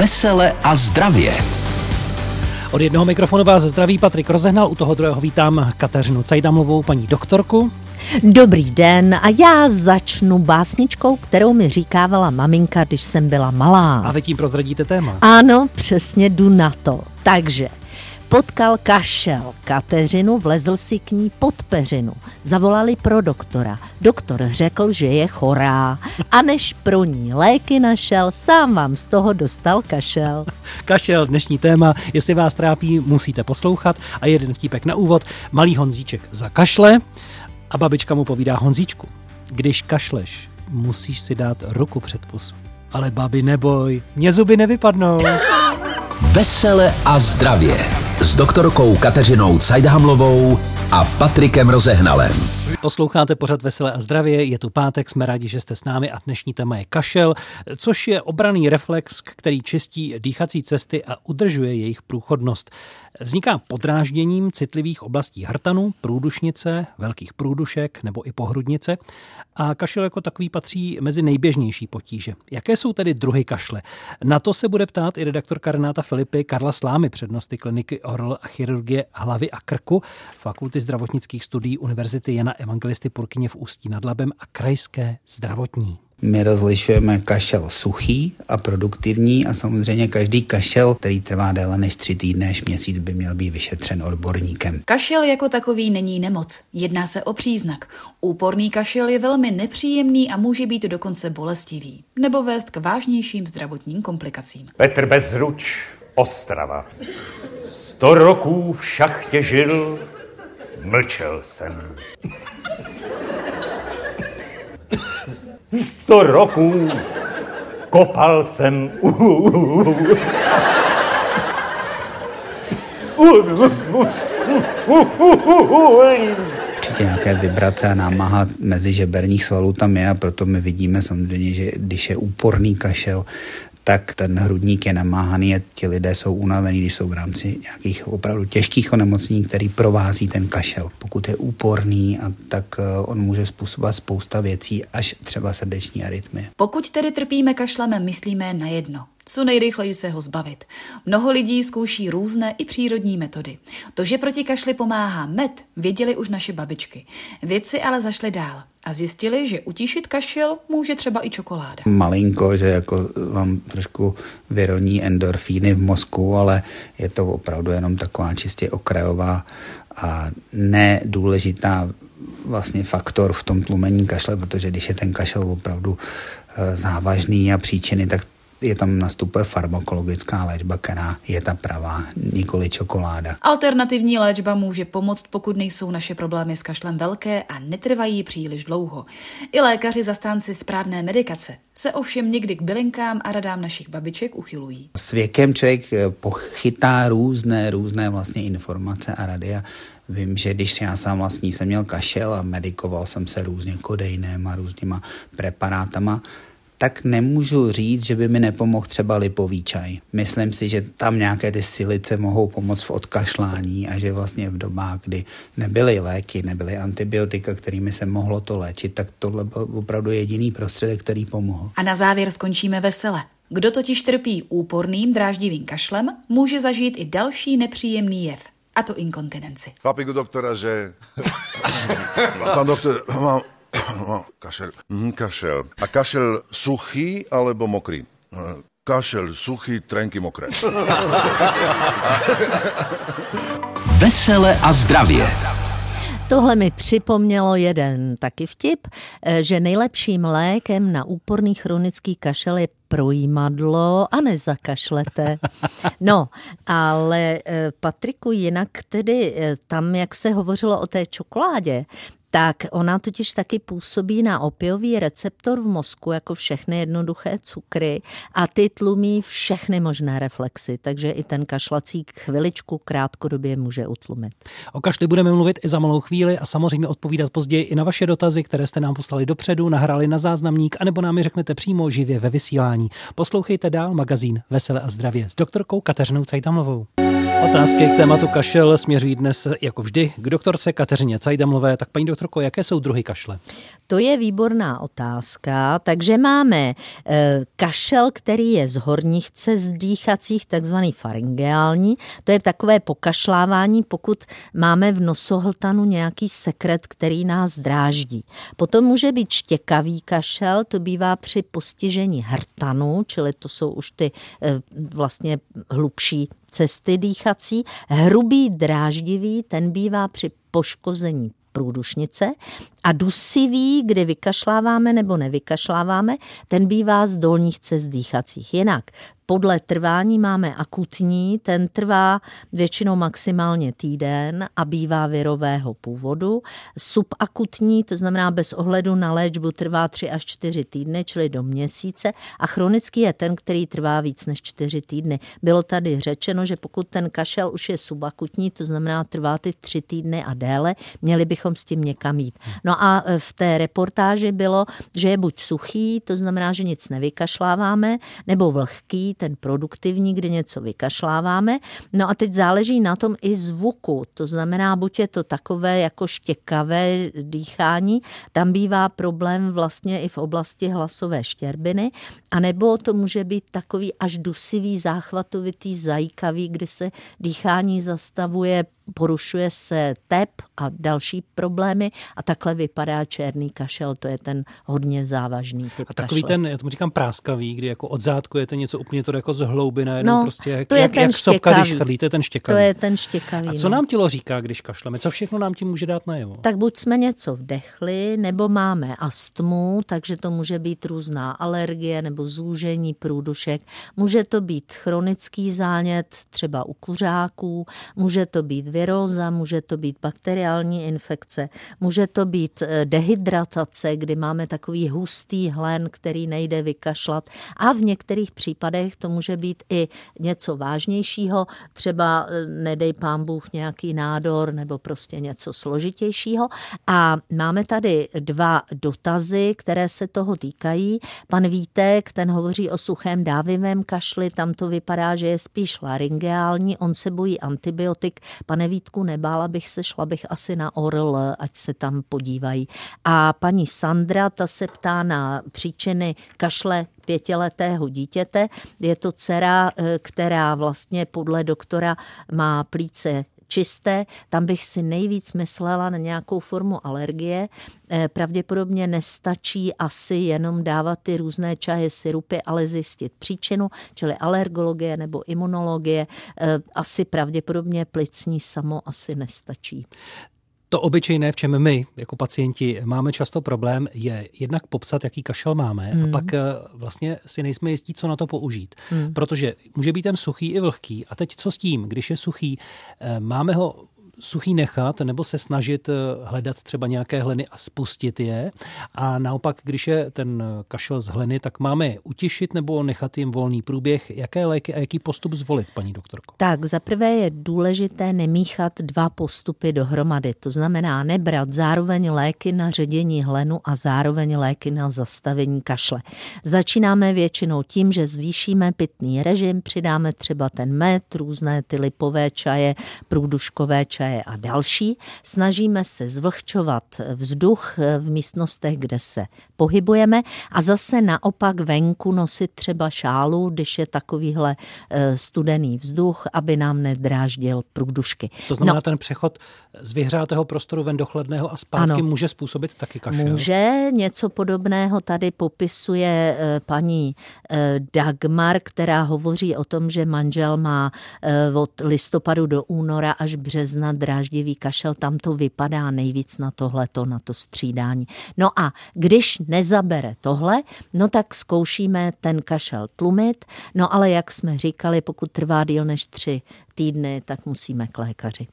Vesele a zdravě. Od jednoho mikrofonu vás zdraví Patrik Rozehnal, u toho druhého vítám Kateřinu Cajdamlovou, paní doktorku. Dobrý den a já začnu básničkou, kterou mi říkávala maminka, když jsem byla malá. A vy tím prozradíte téma. Ano, přesně jdu na to. Takže Potkal kašel Kateřinu, vlezl si k ní pod peřinu. Zavolali pro doktora. Doktor řekl, že je chorá. A než pro ní léky našel, sám vám z toho dostal kašel. Kašel, dnešní téma, jestli vás trápí, musíte poslouchat. A jeden vtípek na úvod. Malý Honzíček za kašle a babička mu povídá Honzíčku. Když kašleš, musíš si dát ruku před pusu. Ale babi, neboj, mě zuby nevypadnou. Vesele a zdravě s doktorkou Kateřinou Cajdhamlovou a Patrikem Rozehnalem. Posloucháte pořad Veselé a zdravě, je tu pátek, jsme rádi, že jste s námi a dnešní téma je kašel, což je obraný reflex, který čistí dýchací cesty a udržuje jejich průchodnost. Vzniká podrážděním citlivých oblastí hrtanu, průdušnice, velkých průdušek nebo i pohrudnice a kašel jako takový patří mezi nejběžnější potíže. Jaké jsou tedy druhy kašle? Na to se bude ptát i redaktorka Renáta Filipy Karla Slámy, přednosty kliniky ORL a chirurgie hlavy a krku, Fakulty zdravotnických studií Univerzity Jana Evangelisty Purkyně v Ústí nad Labem a krajské zdravotní. My rozlišujeme kašel suchý a produktivní a samozřejmě každý kašel, který trvá déle než tři týdny až měsíc, by měl být vyšetřen odborníkem. Kašel jako takový není nemoc. Jedná se o příznak. Úporný kašel je velmi nepříjemný a může být dokonce bolestivý nebo vést k vážnějším zdravotním komplikacím. Petr Bezruč, Ostrava. Sto roků v šachtě žil, mlčel jsem. Sto roků kopal jsem. Určitě nějaké vibrace a námaha mezi žeberních svalů tam je a proto my vidíme samozřejmě, že když je úporný kašel, tak ten hrudník je namáhaný a ti lidé jsou unavení, když jsou v rámci nějakých opravdu těžkých onemocnění, který provází ten kašel. Pokud je úporný, a tak eh, on může způsobovat spousta věcí, až třeba srdeční arytmie. Pokud tedy trpíme kašlem, myslíme na jedno co nejrychleji se ho zbavit. Mnoho lidí zkouší různé i přírodní metody. To, že proti kašli pomáhá med, věděli už naše babičky. Vědci ale zašli dál a zjistili, že utíšit kašel může třeba i čokoláda. Malinko, že jako vám trošku vyroní endorfíny v mozku, ale je to opravdu jenom taková čistě okrajová a nedůležitá vlastně faktor v tom tlumení kašle, protože když je ten kašel opravdu eh, závažný a příčiny, tak je tam nastupuje farmakologická léčba, která je ta pravá, nikoli čokoláda. Alternativní léčba může pomoct, pokud nejsou naše problémy s kašlem velké a netrvají příliš dlouho. I lékaři zastánci správné medikace se ovšem někdy k bylinkám a radám našich babiček uchylují. S věkem člověk eh, pochytá různé, různé vlastně informace a rady a Vím, že když já sám vlastní jsem měl kašel a medikoval jsem se různě kodejnem a různýma preparátama, tak nemůžu říct, že by mi nepomohl třeba lipový čaj. Myslím si, že tam nějaké ty silice mohou pomoct v odkašlání a že vlastně v dobách, kdy nebyly léky, nebyly antibiotika, kterými se mohlo to léčit, tak tohle byl opravdu jediný prostředek, který pomohl. A na závěr skončíme vesele. Kdo totiž trpí úporným dráždivým kašlem, může zažít i další nepříjemný jev a to inkontinenci. U doktora, že... Pán doktor, mám, No, kašel. Mm, kašel. A kašel suchý alebo mokrý? Kašel suchý, trenky mokré. Vesele a zdravě. Tohle mi připomnělo jeden taky vtip, eh, že nejlepším lékem na úporný chronický kašel je projímadlo a nezakašlete. No, ale eh, Patriku, jinak tedy eh, tam, jak se hovořilo o té čokoládě, tak ona totiž taky působí na opiový receptor v mozku, jako všechny jednoduché cukry a ty tlumí všechny možné reflexy, takže i ten kašlacík chviličku krátkodobě může utlumit. O kašli budeme mluvit i za malou chvíli a samozřejmě odpovídat později i na vaše dotazy, které jste nám poslali dopředu, nahrali na záznamník, anebo nám je řeknete přímo živě ve vysílání. Poslouchejte dál magazín Vesele a zdravě s doktorkou Kateřinou Cajtamovou. Otázky k tématu kašel směřují dnes jako vždy k doktorce Kateřině Cajdamlové. Tak paní doktorko, jaké jsou druhy kašle? To je výborná otázka. Takže máme e, kašel, který je z horních cest dýchacích, takzvaný faringeální. To je takové pokašlávání, pokud máme v nosohltanu nějaký sekret, který nás dráždí. Potom může být štěkavý kašel, to bývá při postižení hrtanu, čili to jsou už ty e, vlastně hlubší cesty dýchací. Hrubý dráždivý, ten bývá při poškození průdušnice a dusivý, kdy vykašláváme nebo nevykašláváme, ten bývá z dolních cest dýchacích. Jinak podle trvání máme akutní, ten trvá většinou maximálně týden a bývá virového původu. Subakutní, to znamená bez ohledu na léčbu, trvá 3 až 4 týdny, čili do měsíce. A chronický je ten, který trvá víc než 4 týdny. Bylo tady řečeno, že pokud ten kašel už je subakutní, to znamená trvá ty 3 týdny a déle, měli bychom s tím někam jít. No a v té reportáži bylo, že je buď suchý, to znamená, že nic nevykašláváme, nebo vlhký, ten produktivní, kdy něco vykašláváme. No a teď záleží na tom i zvuku, to znamená, buď je to takové jako štěkavé dýchání, tam bývá problém vlastně i v oblasti hlasové štěrbiny, anebo to může být takový až dusivý, záchvatovitý, zajíkavý, kdy se dýchání zastavuje porušuje se tep a další problémy a takhle vypadá černý kašel, to je ten hodně závažný typ A takový kašle. ten, já tomu říkám práskavý, kdy jako od zádku je to něco úplně to jako z hlouby najednou No, prostě, jak, to je jak, ten jak sopka, když štěkavý. chrlí, to je ten To štěkavý. je ten štěkavý. A co no. nám tělo říká, když kašleme? Co všechno nám tím může dát najevo? Tak buď jsme něco vdechli, nebo máme astmu, takže to může být různá alergie nebo zúžení průdušek. Může to být chronický zánět, třeba u kuřáků, může to být viróza, může to být bakteriální infekce, může to být eh, dehydratace, kdy máme takový hustý hlen, který nejde vykašlat a v některých případech to může být i něco vážnějšího, třeba eh, nedej pán Bůh nějaký nádor nebo prostě něco složitějšího. A máme tady dva dotazy, které se toho týkají. Pan Vítek, ten hovoří o suchém dávivém kašli, tam to vypadá, že je spíš laryngeální, on se bojí antibiotik. Pane Vítku, nebála bych se, šla bych asi na ORL, ať se tam podívají. A paní Sandra, ta se ptá na příčiny kašle pětiletého dítěte. Je to dcera, eh, která vlastně podle doktora má plíce čisté, tam bych si nejvíc myslela na nějakou formu alergie. Eh, Pravděpodobně nestačí asi jenom dávat ty různé čaje, syrupy, ale zjistit příčinu, čili alergologie nebo imunologie. Eh, Asi pravděpodobně plicní samo asi nestačí. To obyčejné, v čem my jako pacienti máme často problém, je jednak popsat, jaký kašel máme hmm. a pak eh, vlastně si nejsme jistí, co na to použít. Hmm. Protože může být ten suchý i vlhký. A teď co s tím, když je suchý? Eh, Máme ho suchý nechat nebo se snažit eh, hledat třeba nějaké hleny a spustit je. A naopak, když je ten kašel z hleny, tak máme je nebo nechat jim volný průběh. Jaké léky a jaký postup zvolit, paní doktorko? Tak, za prvé je důležité nemíchat dva postupy dohromady. To znamená nebrat zároveň léky na ředění hlenu a zároveň léky na zastavení kašle. Začínáme většinou tím, že zvýšíme pitný režim, přidáme třeba ten med, různé ty lipové čaje, průduškové čaje a další. Snažíme se zvlhčovat vzduch v místnostech, kde se pohybujeme a zase naopak venku nosit třeba šálu, když je takovýhle eh, studený vzduch, aby nám nedráždil průdušky. To znamená, no, ten přechod z vyhřátého prostoru ven do chladného a zpátky Ano. může způsobit taky kašel. Může něco podobného tady popisuje eh, paní eh, Dagmar, která hovoří o tom, že manžel má eh, od listopadu do února až března dráždivý kašel. Tam to vypadá nejvíc na tohleto, na to střídání. No a když nezabere tohle, no tak zkoušíme ten kašel tlumit. No ale jak jsme říkali, pokud trvá díl než tři týdny, tak musíme k lékaři.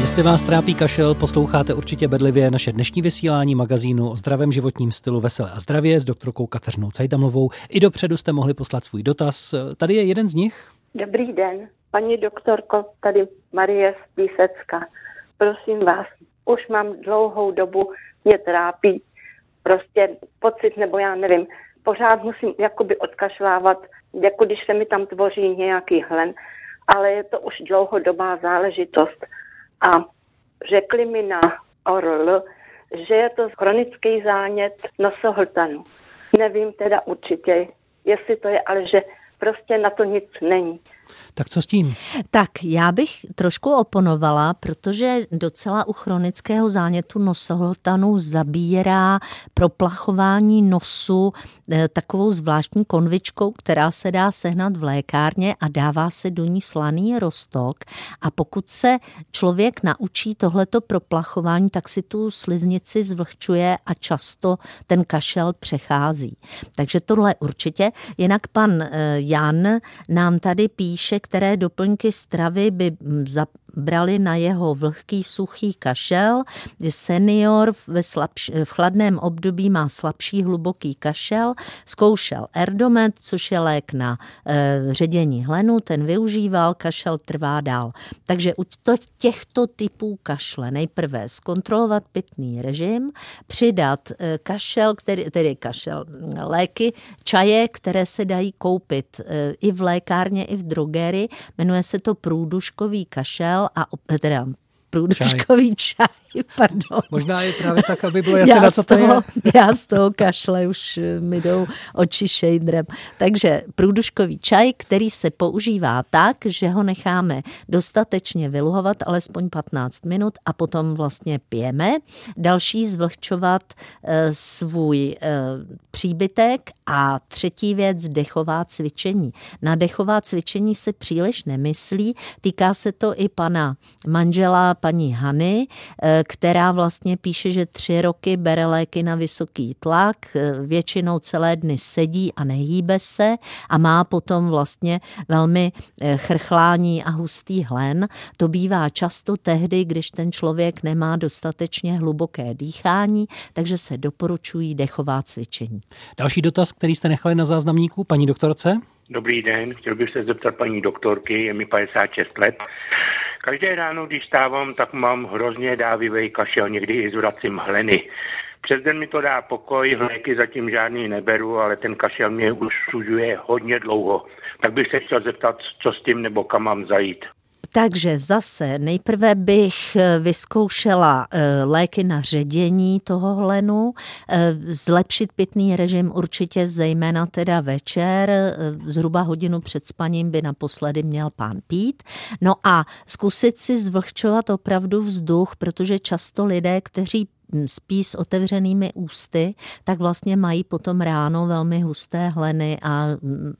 Jestli vás trápí kašel, posloucháte určitě bedlivě naše dnešní vysílání magazínu o zdravém životním stylu Veselé a zdravě s doktorkou Kateřinou Cajdamlovou. I dopředu jste mohli poslat svůj dotaz. Tady je jeden z nich. Dobrý den, paní doktorko, tady Marie z Písecka. Prosím vás, už mám dlouhou dobu, mě trápí prostě pocit, nebo já nevím, pořád musím jakoby odkašlávat, jako když se mi tam tvoří nějaký hlen, ale je to už dlouhodobá záležitost. A řekli mi na ORL, že je to chronický zánět nosohltanu. Nevím teda určitě, jestli to je, ale že prostě na to nic není. Tak co s tím? Tak já bych trošku oponovala, protože docela u chronického zánětu nosohltanu zabírá proplachování nosu eh, takovou zvláštní konvičkou, která se dá sehnat v lékárně a dává se do ní slaný rostok. A pokud se člověk naučí tohleto proplachování, tak si tu sliznici zvlhčuje a často ten kašel přechází. Takže tohle určitě. Jinak pan eh, Jan nám tady píše, píše, které doplňky stravy by brali na jeho vlhký suchý kašel. Senior ve slabš, v chladném období má slabší hluboký kašel. Zkoušel Erdomet, což je lék na e, ředění hlenu, ten využíval, kašel trvá dál. Takže u to, těchto typů kašle nejprve zkontrolovat pitný režim, přidat e, kašel, který, tedy kašel, léky, čaje, které se dají koupit e, i v lékárně, i v drogerii. Jmenuje se to průduškový kašel a teda průduškový čaj. čaj, pardon. Možná je právě tak, aby bylo jasné, na co to toho, je. Já z toho kašle už mi jdou oči šejdrem. Takže průduškový čaj, který se používá tak, že ho necháme dostatečně vyluhovat, alespoň 15 minut a potom vlastně pijeme. Další zvlhčovat e, svůj e, příbytek a třetí věc, dechová cvičení. Na dechová cvičení se příliš nemyslí, týká se to i pana manžela, paní Hany, e, která vlastně píše, že tři roky bere léky na vysoký tlak, většinou celé dny sedí a nehýbe se a má potom vlastně velmi eh, chrchlání a hustý hlen. To bývá často tehdy, když ten člověk nemá dostatečně hluboké dýchání, takže se doporučují dechová cvičení. Další dotaz, který jste nechali na záznamníku, paní doktorce? Dobrý den, chtěl bych se zeptat paní doktorky, je mi 56 let. Každé ráno, když stávám, tak mám hrozně dávivý kašel, někdy i zvracím hleny. Přes den mi to dá pokoj, léky zatím žádný neberu, ale ten kašel mě už sužuje hodně dlouho. Tak bych se chtěl zeptat, co s tím nebo kam mám zajít. Takže zase nejprve bych eh, vyzkoušela eh, léky na ředění toho hlenu, eh, zlepšit pitný režim určitě zejména teda večer, zhruba hodinu před spaním by naposledy měl pán pít. No a zkusit si zvlhčovat opravdu vzduch, protože často lidé, kteří spí s otevřenými ústy, tak vlastně mají potom ráno velmi husté hleny a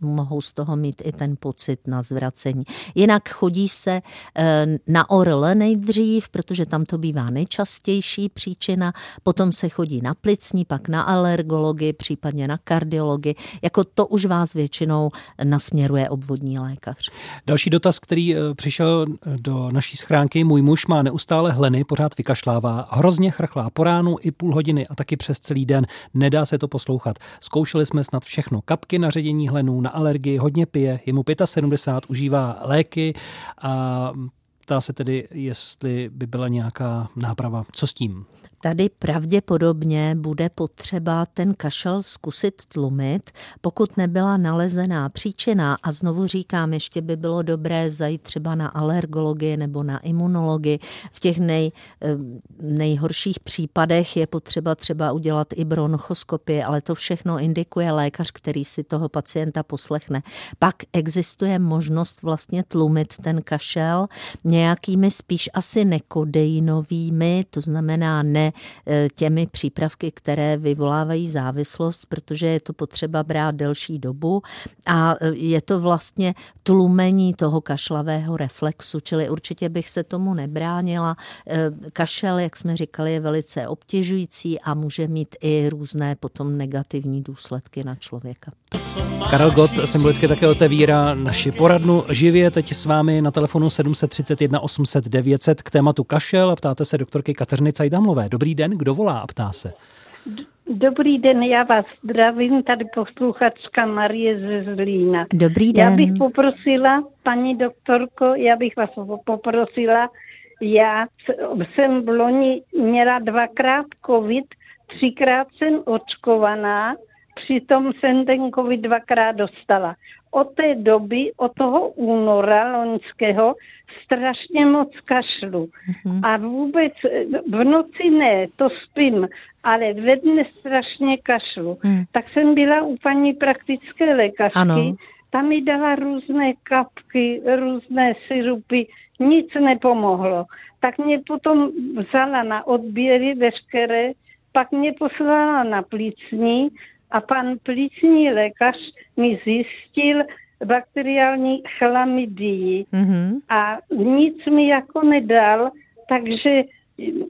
mohou z toho mít i ten pocit na zvracení. Jinak chodí se e, na orle nejdřív, protože tam to bývá nejčastější příčina, potom se chodí na plicní, pak na alergologii, případně na kardiologii. Jako to už vás většinou nasměruje obvodní lékař. Další dotaz, který e, přišel do naší schránky. Můj muž má neustále hleny, pořád vykašlává, hrozně chrchlá po ránu i půl hodiny a taky přes celý den. Nedá se to poslouchat. Zkoušeli jsme snad všechno. Kapky na ředění hlenů, na alergii, hodně pije, je mu 75, užívá léky a ptá se tedy, jestli by byla nějaká náprava. Co s tím? Tady pravděpodobně bude potřeba ten kašel zkusit tlumit, pokud nebyla nalezená příčina. A znovu říkám, ještě by bylo dobré zajít třeba na alergologii nebo na imunologii. V těch nej, eh, nejhorších případech je potřeba třeba udělat i bronchoskopii, ale to všechno indikuje lékař, který si toho pacienta poslechne. Pak existuje možnost vlastně tlumit ten kašel nějakými spíš asi nekodeinovými, to znamená ne E, těmi přípravky, které vyvolávají závislost, protože je to potřeba brát delší dobu a e, je to vlastně tlumení toho kašlavého reflexu, čili určitě bych se tomu nebránila. E, kašel, jak jsme říkali, je velice obtěžující a může mít i různé potom negativní důsledky na člověka. Karel Gott symbolicky také otevírá naši poradnu živě teď s vámi na telefonu 731 800 900 k tématu kašel a ptáte se doktorky Kateřiny Cajdamlové. Dobrý den, kdo volá a ptá se? Dobrý den, já vás zdravím, tady posluchačka Marie ze Zlína. Dobrý den. Já bych poprosila, paní doktorko, já bych vás poprosila, já jsem v loni měla dvakrát covid, třikrát jsem očkovaná, přitom jsem ten covid dvakrát dostala. Od té doby, od toho února loňského, strašně moc kašlu. Mm-hmm. A vůbec v noci ne, to spím, ale ve dne strašně kašlu. Mm. Tak jsem byla u paní praktické lékařky, ano. tam mi dala různé kapky, různé syrupy, nic nepomohlo. Tak mě potom vzala na odběry veškeré, pak mě poslala na plicní a pan plicní lékař mi zjistil bakteriální chlamydii mm-hmm. a nic mi jako nedal, takže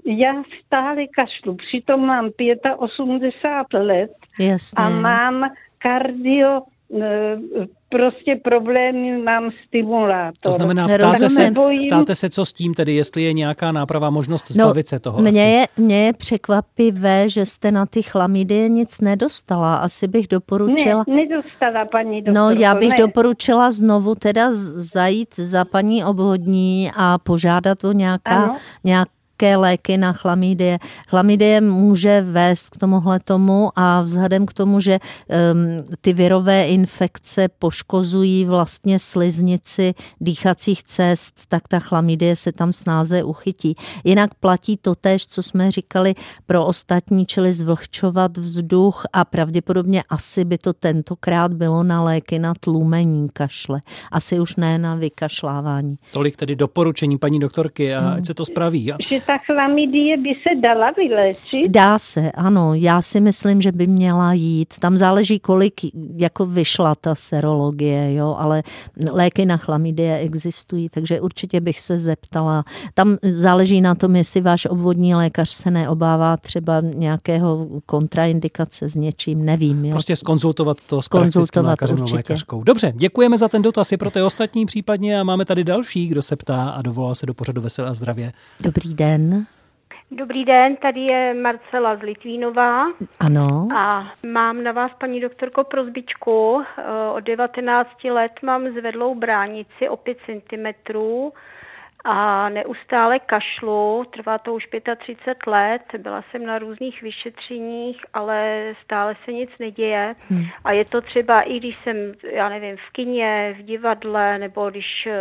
já stále kašlu. Přitom mám 85 let Jasně. a mám kardio prostě problémy mám stimulátor. To znamená, ptáte se, ptáte se, co s tím tedy, jestli je nějaká náprava možnost no, zbavit se toho. Mně je, mně je překvapivé, že jste na ty chlamidie nic nedostala. Asi bych doporučila... Ne, nedostala paní doktorko, No, já bych ne. doporučila znovu teda zajít za paní obvodní a požádat o nějaká, nějak jaké léky na chlamydie. Chlamydie může vést k tomuhle tomu a vzhledem k tomu, že um, ty virové infekce poškozují vlastně sliznici dýchacích cest, tak ta chlamydie se tam snáze uchytí. Jinak platí to tež, co jsme říkali pro ostatní, čili zvlhčovat vzduch a pravděpodobně asi by to tentokrát bylo na léky na tlumení kašle. Asi už ne na vykašlávání. Tolik tedy doporučení paní doktorky a ať se to spraví. Že ta chlamydie by se dala vyléčit? Dá se, ano. Já si myslím, že by měla jít. Tam záleží, kolik jako vyšla ta serologie, jo, ale léky na chlamydie existují, takže určitě bych se zeptala. Tam záleží na tom, jestli váš obvodní lékař se neobává třeba nějakého kontraindikace s něčím, nevím. Jo. Prostě skonzultovat to s praktickou lékařkou. Dobře, děkujeme za ten dotaz i pro ty ostatní případně a máme tady další, kdo se ptá a dovolal se do pořadu Veselé a zdravě. Dobrý den. Dobrý den, tady je Marcela z Litvínová. Ano. A mám na vás, paní doktorko, prozbičku. Od 19 let mám zvedlou bránici o 5 cm a neustále kašlu, trvá to už 35 let, byla jsem na různých vyšetřeních, ale stále se nic neděje hmm. a je to třeba i když jsem, já nevím, v kině, v divadle, nebo když uh,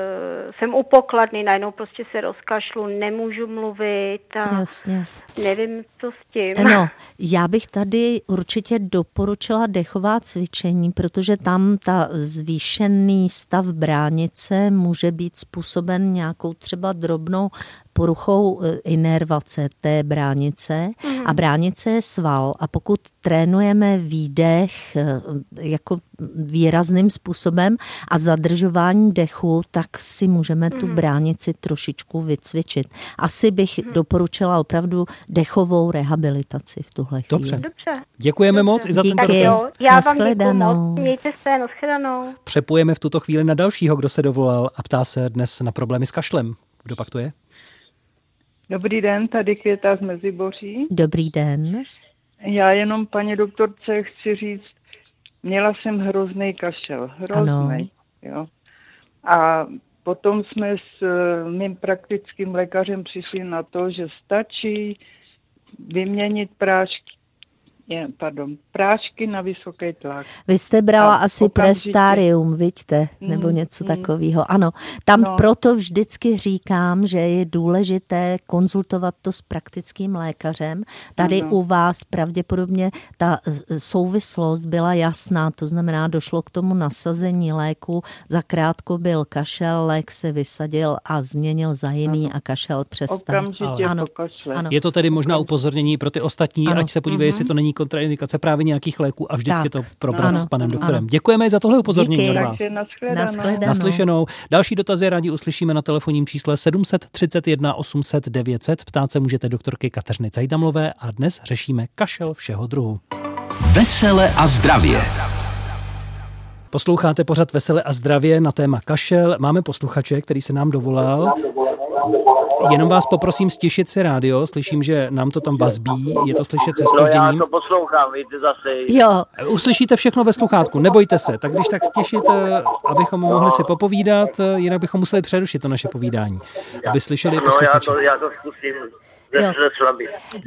jsem u pokladny, najednou prostě se rozkašlu, nemůžu mluvit a Jasně. nevím, co s tím. No, já bych tady určitě doporučila dechová cvičení, protože tam ta zvýšený stav bránice může být způsoben nějakou třeba drobnou poruchou inervace té bránice mm. a bránice je sval a pokud trénujeme výdech jako výrazným způsobem a zadržování dechu, tak si můžeme tu bránici trošičku vycvičit. Asi bych mm. doporučila opravdu dechovou rehabilitaci v tuhle chvíli. Dobře. Děkujeme moc i za Díky. tento dotaz. Já vám děkuji moc. Mějte se. Přepujeme v tuto chvíli na dalšího, kdo se dovolal a ptá se dnes na problémy s kašlem. Kdo pak to je? Dobrý den, tady Květa z Meziboří. Dobrý den. Já jenom paní doktorce chci říct, měla jsem hrozný kašel, hrozný, jo. A potom jsme s mým praktickým lékařem přišli na to, že stačí vyměnit prášky je, pardon, prášky na vysoký tlak. Vy jste brala a asi okamžitě... prestarium, vidíte, nebo něco mm, takového. Ano, tam no. proto vždycky říkám, že je důležité konzultovat to s praktickým lékařem. Tady no. u vás pravděpodobně ta souvislost byla jasná, to znamená, došlo k tomu nasazení léku, zakrátko byl kašel, lék se vysadil a změnil za jiný ano. a kašel přestal. Okamžitě ano. ano. Je to tedy možná upozornění pro ty ostatní, ano. ať se podívají, uh-huh. jestli to není kontraindikace právě nějakých léků a vždycky tak. to probrat ano, s panem doktorem. Ano. Děkujeme za tohle upozornění Díky. od vás. Nashledanou. Naslyšenou. Další dotazy rádi uslyšíme na telefonním čísle 731 800 900. Ptát se můžete doktorky Kateřiny Cajdamlové a dnes řešíme kašel všeho druhu. Vesele a zdravě. Posloucháte pořad Vesele a zdravě na téma kašel. Máme posluchače, který se nám dovolal. Jenom vás poprosím stišit si rádio, slyším, že nám to tam bazbí, je to slyšet se spožděním. No já to poslouchám, víte zase. Jo. Uslyšíte všechno ve sluchátku, nebojte se, tak když tak stišit, abychom mohli si popovídat, jinak bychom museli přerušit to naše povídání, aby slyšeli no, posluchači. Já to, já to zkusím. Jo.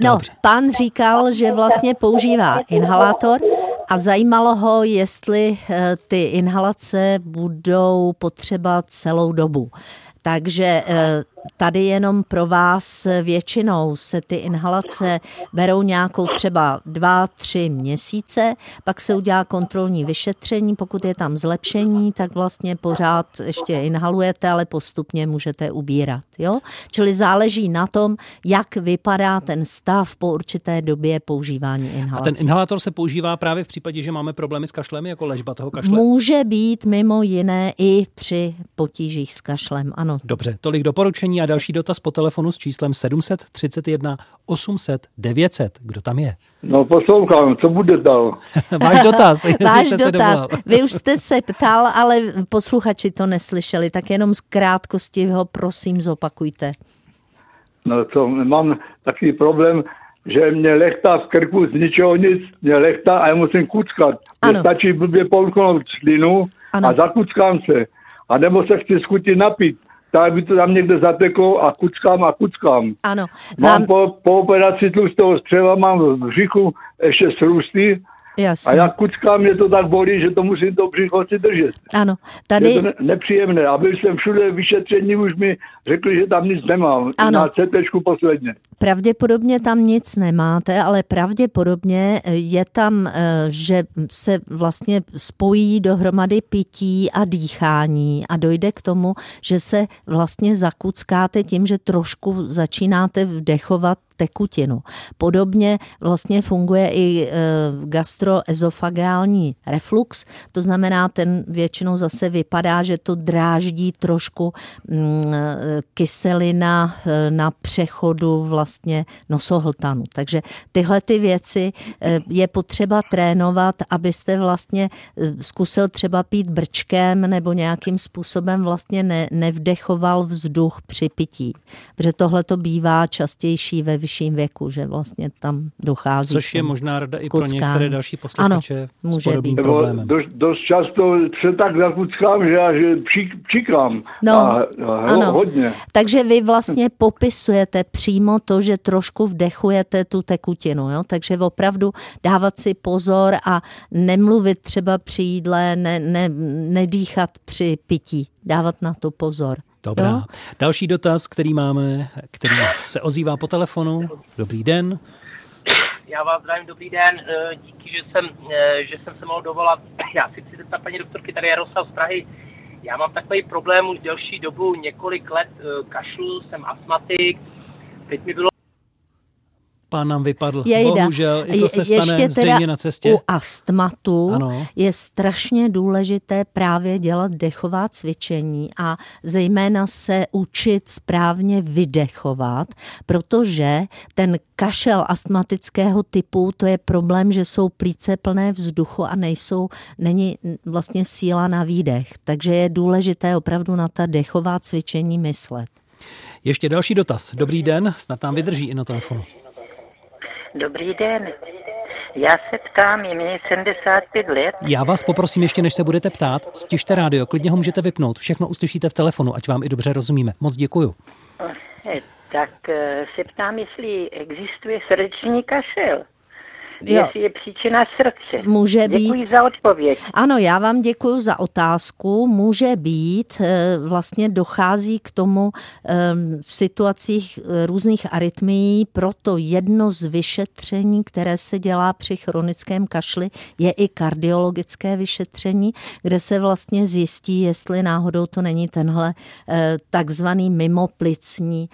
No, pan říkal, že vlastně používá inhalátor a zajímalo ho, jestli eh, ty inhalace budou potřeba celou dobu. Takže eh, tady jenom pro vás většinou se ty inhalace berou nějakou třeba dva, tři měsíce, pak se udělá kontrolní vyšetření, pokud je tam zlepšení, tak vlastně pořád ještě inhalujete, ale postupně můžete ubírat. Jo? Čili záleží na tom, jak vypadá ten stav po určité době používání inhalací. A ten inhalátor se používá právě v případě, že máme problémy s kašlem, jako ležba toho kašle? Může být mimo jiné i při potížích s kašlem, ano. Dobře, tolik doporučení a další dotaz po telefonu s číslem 731 800 900. Kdo tam je? No poslouchám, co bude dál? Váš dotaz. Váš jste dotaz. Se Vy už jste se ptal, ale posluchači to neslyšeli, tak jenom z krátkosti ho prosím zopakujte. No co, mám takový problém, že mě lechtá z krku z ničeho nic, mě lechtá a já musím kuckat. Ano. stačí blbě polknout slinu ano. a zakuckám se. A nebo se chci skutit napít tak by to tam někde zateklo a kuckám a kuckám. Ano. Mám po, po operaci tlustého střeva, mám v břichu ještě srůsty Jasně. A jak kucka mě to tak bolí, že to musím to břicho si držet. Ano, tady... Je to ne- nepříjemné. A byl jsem všude vyšetření, už mi řekli, že tam nic nemám. Ano. Na CT posledně. Pravděpodobně tam nic nemáte, ale pravděpodobně je tam, eh, že se vlastně spojí dohromady pití a dýchání a dojde k tomu, že se vlastně zakuckáte tím, že trošku začínáte vdechovat tekutinu. Podobně vlastně funguje i e, gastroezofagální reflux, to znamená, ten většinou zase vypadá, že to dráždí trošku mm, e, kyselina e, na přechodu vlastně nosohltanu. Takže tyhle ty věci je potřeba trénovat, abyste vlastně zkusil třeba pít brčkem nebo nějakým způsobem vlastně ne, nevdechoval vzduch při pití. Protože tohle to bývá častější ve vyšším věku, že vlastně tam dochází. Což je možná rada i pro některé další posluchače ano, může s být. problémem. Dost, dost často se tak zakuckám, že já že přikám. No, a, a, ano. hodně. Takže vy vlastně popisujete přímo to, že trošku vdechujete tu tekutinu, jo? takže opravdu dávat si pozor a nemluvit třeba při jídle, ne, ne, nedýchat při pití, dávat na to pozor. Dobrá. Jo? Další dotaz, který máme, který se ozývá po telefonu. Dobrý den. Já vás zdravím, dobrý den. Eh, díky, že jsem, eh, že jsem se mohl dovolat. Já si chci zeptat paní doktorky, tady Jaroslav z Prahy. Já mám takový problém už delší dobu, několik let eh, kašlu, jsem astmatik. Teď mi bylo Pán nám vypadl. Jejda. Bohužel, i to se stane Ještě teda na cestě. U astmatu Ano. je strašně důležité právě dělat dechová cvičení a zejména se učit správně vydechovat, protože ten kašel astmatického typu, to je problém, že jsou plíce plné vzduchu a nejsou, není vlastně síla na výdech. Takže je důležité opravdu na ta dechová cvičení myslet. Ještě další dotaz. Dobrý den, snad nám vydrží i na telefonu. Dobrý den. Já se ptám, je mě 75 let. Já vás poprosím ještě, než se budete ptát, stište rádio, klidně ho můžete vypnout, všechno uslyšíte v telefonu, ať vám i dobře rozumíme. Moc děkuju. Eh, Tak eh, se ptám, jestli existuje srdeční kašel. Jo. Jestli je příčina srdce. Může Děkuji být. za odpověď. Ano, já vám děkuji za otázku. Může být, eh, vlastně dochází k tomu eh, v situacích eh, různých arytmií, proto jedno z vyšetření, které se dělá při chronickém kašli, je i kardiologické vyšetření, kde se vlastně zjistí, jestli náhodou to není tenhle takzvaný mimoplicní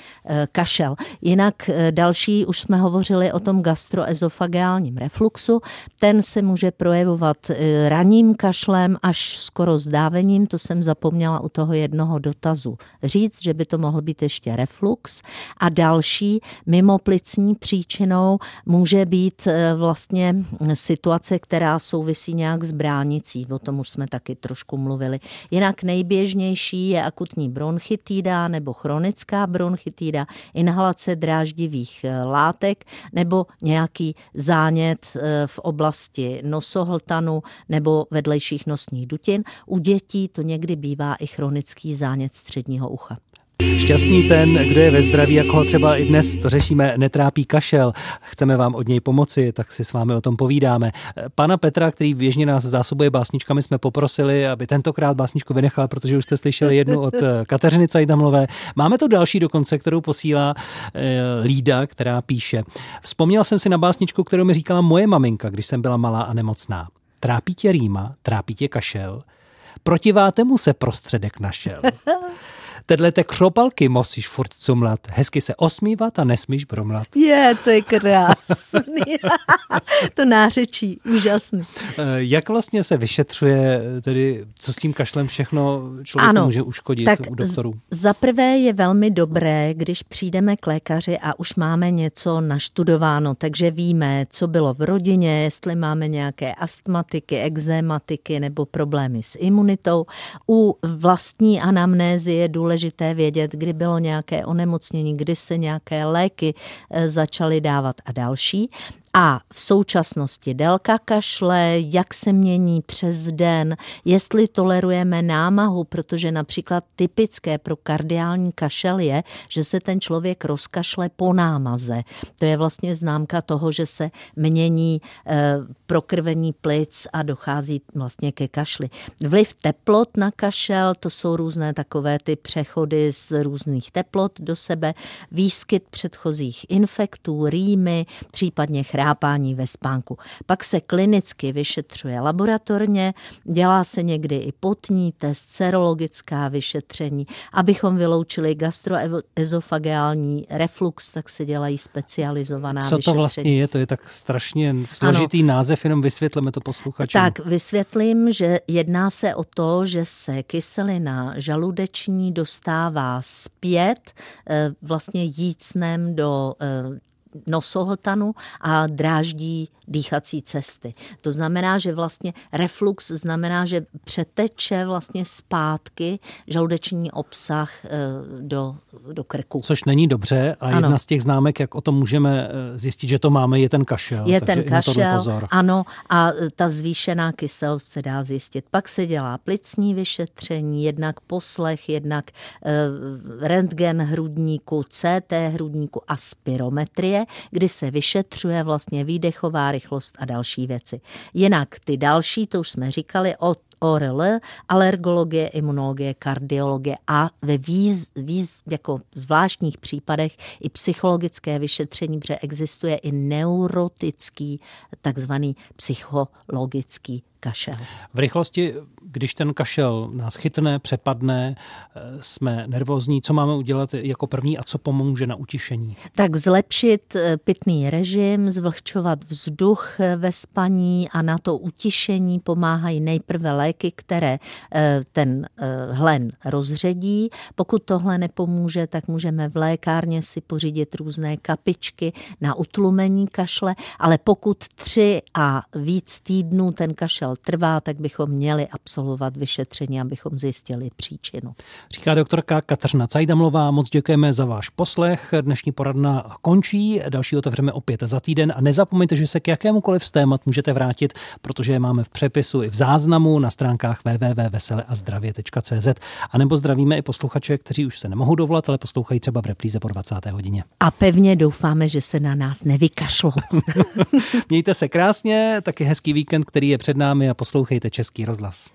kašel. Jinak další, už jsme hovořili o tom gastroezofageálním refluxu, ten se může projevovat eh, raním kašlem až skoro zdávením, to jsem zapomněla u toho jednoho dotazu říct, že by to mohl být ještě reflux. A další mimoplicní příčinou může být eh, vlastně situace, která souvisí nějak s bránicí, o tom už jsme taky trošku mluvili. Jinak nejběžnější je akutní bronchitída nebo chronická bronchitída, inhalace dráždivých eh, látek nebo nějaký zánět v oblasti nosohltanu nebo vedlejších nosních dutin. U dětí to někdy bývá i chronický zánět středního ucha. Šťastný ten, kdo je ve zdraví, jako ho třeba i dnes to řešíme, netrápí kašel. Chceme vám od něj pomoci, tak si s vámi o tom povídáme. Pana Petra, který běžně nás zásobuje básničkami, jsme poprosili, aby tentokrát básničku vynechal, protože už jste slyšeli jednu od Kateřiny Cajdamlové. Máme tu další dokonce, kterou posílá e, Lída, která píše. Vzpomněl jsem si na básničku, kterou mi říkala moje maminka, když jsem byla malá a nemocná. Trápí tě rýma, trápí tě kašel, protivátemu se prostředek našel. Tedle te křopalky musíš furt cumlat, hezky se osmívat a nesmíš bromlat. Je, to je krásný. to nářečí, úžasný. Eh, jak vlastně se vyšetřuje, tedy co s tím kašlem všechno člověk ano, může uškodit tak u doktorů? Za prvé je velmi dobré, když přijdeme k lékaři a už máme něco naštudováno, takže víme, co bylo v rodině, jestli máme nějaké astmatiky, exématiky nebo problémy s imunitou. U vlastní anamnézy je důležité důležité vědět, kdy bylo nějaké onemocnění, kdy se nějaké léky eh, začaly dávat a další. A v současnosti délka kašle, jak se mění přes den, jestli tolerujeme námahu, protože například typické pro kardiální kašel je, že se ten člověk rozkašle po námaze. To je vlastně známka toho, že se mění e, prokrvení plic a dochází vlastně ke kašli. Vliv teplot na kašel, to jsou různé takové ty přechody z různých teplot do sebe, výskyt předchozích infektů, rýmy, případně chrání chrápání ve spánku. Pak se klinicky vyšetřuje laboratorně, dělá se někdy i potní test, serologická vyšetření. Abychom vyloučili gastroezofageální reflux, tak se dělají specializovaná Co vyšetření. to vlastně je? To je tak strašně složitý ano. název, jenom vysvětleme to posluchačům. Tak vysvětlím, že jedná se o to, že se kyselina žaludeční dostává zpět eh, vlastně jícnem do eh, nosohltanu a dráždí dýchací cesty. To znamená, že vlastně reflux znamená, že přeteče vlastně zpátky žaludeční obsah eh, do, do krku. Což není dobře a ano. jedna z těch známek, jak o tom můžeme eh, zjistit, že to máme, je ten kašel. Je ten kašel, pozor. ano, a ta zvýšená kyselost se dá zjistit. Pak se dělá plicní vyšetření, jednak poslech, jednak rentgen hrudníku, CT hrudníku a spirometrie, kdy se vyšetřuje vlastně výdechová rychlost a další věci. Jinak ty další, to už jsme říkali, od ORL, alergologie, imunologie, kardiologie a ve víz, víz, jako zvláštních případech i psychologické vyšetření, protože existuje i neurotický takzvaný psychologický kašel. V rychlosti, když ten kašel nás chytne, přepadne, eh, jsme nervózní, co máme udělat jako první a co pomůže na utišení? Tak zlepšit eh, pitný režim, zvlhčovat vzduch eh, ve spaní a na to utišení pomáhají nejprve léky, které ten hlen rozředí. Pokud tohle nepomůže, tak můžeme v lékárně si pořídit různé kapičky na utlumení kašle, ale pokud tři a víc týdnů ten kašel trvá, tak bychom měli absolvovat vyšetření, abychom zjistili příčinu. Říká doktorka Kateřina Cajdamlová, moc děkujeme za váš poslech. Dnešní poradna končí, další otevřeme opět za týden a nezapomeňte, že se k jakémukoliv z témat můžete vrátit, protože je máme v přepisu i v záznamu na stránkách www.veseleazdravě.cz a nebo zdravíme i posluchače, kteří už se nemohou dovolat, ale poslouchají třeba v repríze po 20. hodině. A pevně doufáme, že se na nás nevykašlou. Mějte se krásně, taky hezký víkend, který je před námi a poslouchejte Český rozhlas.